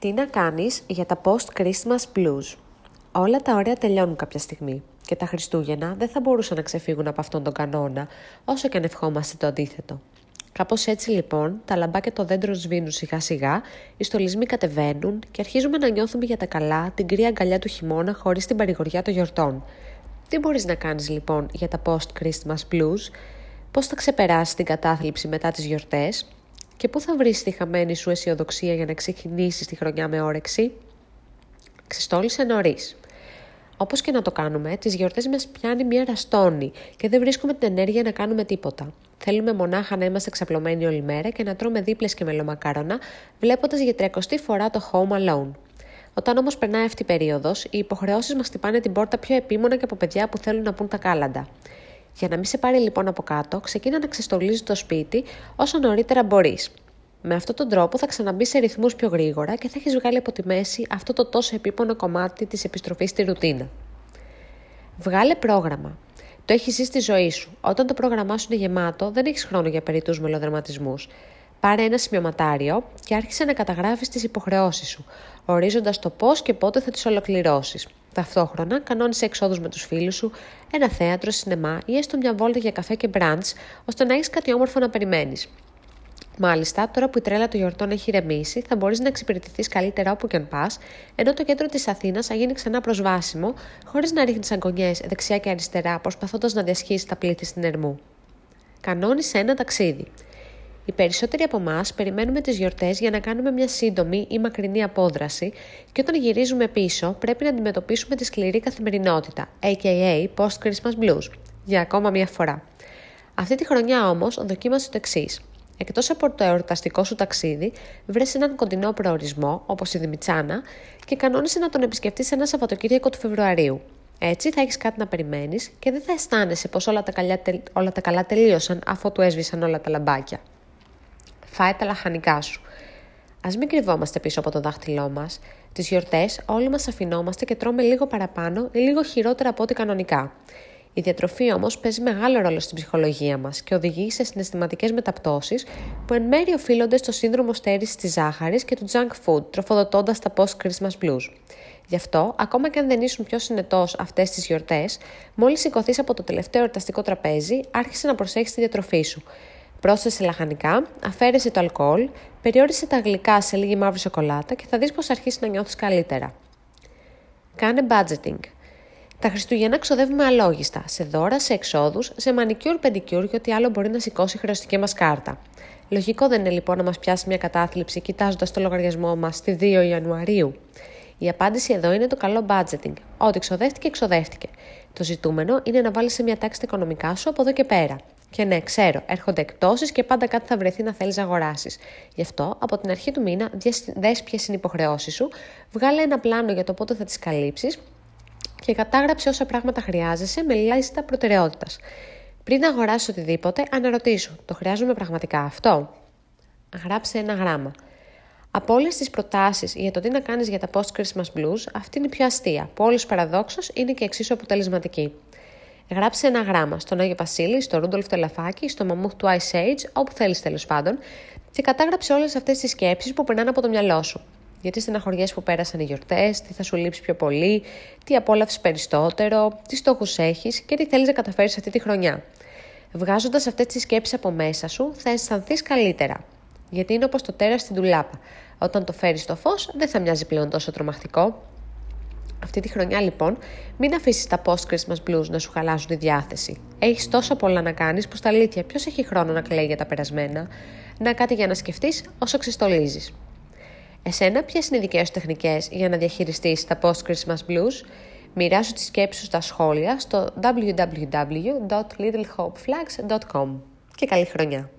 Τι να κάνεις για τα post-Christmas blues; Όλα τα ωραία τελειώνουν κάποια στιγμή και τα Χριστούγεννα δεν θα μπορούσαν να ξεφύγουν από αυτόν τον κανόνα, όσο και αν ευχόμαστε το αντίθετο. Κάπως έτσι λοιπόν, τα λαμπάκια το δέντρο σβήνουν σιγά σιγά, οι στολισμοί κατεβαίνουν και αρχίζουμε να νιώθουμε για τα καλά την κρύα αγκαλιά του χειμώνα χωρίς την παρηγοριά των γιορτών. Τι μπορείς να κάνεις λοιπόν για τα post-Christmas blues, πώς θα ξεπεράσεις την κατάθλιψη μετά τις γιορτές, και πού θα βρεις τη χαμένη σου αισιοδοξία για να ξεκινήσεις τη χρονιά με όρεξη; Ξεστόλισε νωρίς. Όπως και να το κάνουμε, τις γιορτές μας πιάνει μια ραστόνη και δεν βρίσκουμε την ενέργεια να κάνουμε τίποτα. Θέλουμε μονάχα να είμαστε ξαπλωμένοι όλη μέρα και να τρώμε δίπλες και μελομακάρονα, βλέποντας για τριακοστή φορά το Home Alone. Όταν όμως περνάει αυτή η περίοδος, οι υποχρεώσεις μας χτυπάνε την πόρτα πιο επίμονα και από παιδιά που θέλουν να πούν τα κάλαντα. Για να μην σε πάρει λοιπόν από κάτω, ξεκίνα να ξεστολίζεις το σπίτι όσο νωρίτερα μπορείς. Με αυτόν τον τρόπο θα ξαναμπείς σε ρυθμούς πιο γρήγορα και θα έχεις βγάλει από τη μέση αυτό το τόσο επίπονο κομμάτι της επιστροφής στη ρουτίνα. Βγάλε πρόγραμμα. Το έχεις ζήσει στη ζωή σου. Όταν το πρόγραμμά σου είναι γεμάτο, δεν έχεις χρόνο για περιττούς μελοδραματισμούς. Πάρε ένα σημειωματάριο και άρχισε να καταγράφεις τις υποχρεώσεις σου, ορίζοντας το πώς και πότε θα τις ολοκληρώσεις. Ταυτόχρονα, κανόνισε εξόδους με τους φίλους σου, ένα θέατρο, σινεμά ή έστω μια βόλτα για καφέ και μπραντς, ώστε να έχεις κάτι όμορφο να περιμένεις. Μάλιστα, τώρα που η τρέλα των γιορτών έχει ηρεμήσει, θα μπορείς να εξυπηρετηθείς καλύτερα όπου και αν πας, ενώ το κέντρο της Αθήνας θα γίνει ξανά προσβάσιμο, χωρίς να ρίχνεις αγωνιέ δεξιά και αριστερά, προσπαθώντας να διασχίσεις τα πλήθη στην Ερμού. Κανόνισε ένα ταξίδι. Οι περισσότεροι από εμάς περιμένουμε τις γιορτές για να κάνουμε μια σύντομη ή μακρινή απόδραση και όταν γυρίζουμε πίσω πρέπει να αντιμετωπίσουμε τη σκληρή καθημερινότητα, aka Post-Christmas Blues, για ακόμα μια φορά. Αυτή τη χρονιά όμως δοκίμασε το εξής. Εκτός από το εορταστικό σου ταξίδι, βρες έναν κοντινό προορισμό, όπως η Δημητσάνα, και κανόνισε να τον επισκεφτείς ένα Σαββατοκύριακο του Φεβρουαρίου. Έτσι θα έχεις κάτι να περιμένεις και δεν θα αισθάνεσαι πως όλα, όλα τα καλά τελείωσαν αφού του έσβησαν όλα τα λαμπάκια φάε τα λαχανικά σου. Α μην κρυβόμαστε πίσω από το δάχτυλό μας. Τις γιορτές όλοι μας αφινόμαστε και τρώμε λίγο παραπάνω ή λίγο χειρότερα από ό,τι κανονικά. Η διατροφή όμως παίζει μεγάλο ρόλο στην ψυχολογία μας και οδηγεί σε συναισθηματικές μεταπτώσεις που εν μέρει οφείλονται στο σύνδρομο στέρησης της ζάχαρης και του junk food, τροφοδοτώντας τα post-Christmas blues. Γι' αυτό, ακόμα και αν δεν ήσουν πιο συνετός αυτές τις γιορτές, μόλις σηκωθείς από το τελευταίο εορταστικό τραπέζι, άρχισε να προσέχεις τη διατροφή σου. Πρόσθεσε λαχανικά, αφαίρεσε το αλκοόλ, περιόρισε τα γλυκά σε λίγη μαύρη σοκολάτα και θα δεις πως αρχίσεις να νιώθεις καλύτερα. Κάνε budgeting. Τα Χριστούγεννα ξοδεύουμε αλόγιστα, σε δώρα, σε εξόδους, σε μανικιούρ, πεντικιούρ και ό,τι άλλο μπορεί να σηκώσει η χρεωστική μας κάρτα. Λογικό δεν είναι λοιπόν να μας πιάσει μια κατάθλιψη κοιτάζοντας το λογαριασμό μας στη 2 Ιανουαρίου. Η απάντηση εδώ είναι το καλό budgeting. Ό,τι ξοδεύτηκε, ξοδεύτηκε. Το ζητούμενο είναι να βάλεις σε μια τάξη τα οικονομικά σου από εδώ και πέρα. Και ναι, ξέρω, έρχονται εκπτώσεις και πάντα κάτι θα βρεθεί να θέλεις να αγοράσεις. Γι' αυτό, από την αρχή του μήνα, δες ποιες είναι οι υποχρεώσεις σου, βγάλε ένα πλάνο για το πότε θα τις καλύψεις και κατάγραψε όσα πράγματα χρειάζεσαι με λίστα προτεραιότητας. Πριν αγοράσεις οτιδήποτε, αναρωτήσου, το χρειάζομαι πραγματικά αυτό; Γράψε ένα γράμμα. Από όλες τις προτάσεις για το τι να κάνεις για τα post-Christmas blues, αυτή είναι η πιο αστεία, που όλου παραδόξως είναι και εξίσου αποτελεσματική. Γράψε ένα γράμμα στον Άγιο Βασίλη, στο Ρούντολφ το Ελαφάκι, στο Μαμούχ του Ice Age, όπου θέλεις τέλος πάντων, και κατάγραψε όλες αυτές τις σκέψεις που περνάνε από το μυαλό σου. Γιατί στεναχωριές που πέρασαν οι γιορτές, τι θα σου λείψει πιο πολύ, τι απόλαυσες περισσότερο, τι στόχους έχεις και τι θέλεις να καταφέρεις αυτή τη χρονιά. Βγάζοντας αυτές τις σκέψεις από μέσα σου, θα αισθανθείς καλύτερα. Γιατί είναι όπως το τέρας στην τουλάπα. Όταν το φέρεις στο φως, δεν θα μοιάζει πλέον τόσο τρομακτικό. Αυτή τη χρονιά λοιπόν, μην αφήσεις τα post-Christmas blues να σου χαλάσουν τη διάθεση. Έχεις τόσο πολλά να κάνεις που στα αλήθεια ποιος έχει χρόνο να κλαίει για τα περασμένα; Να κάτι για να σκεφτείς όσο ξεστολίζεις. Εσένα, ποιες είναι οι δικές σου τεχνικές για να διαχειριστείς τα post-Christmas blues; Μοιράσου τις σκέψεις σου στα σχόλια στο www.littlehopeflags.com και καλή χρονιά.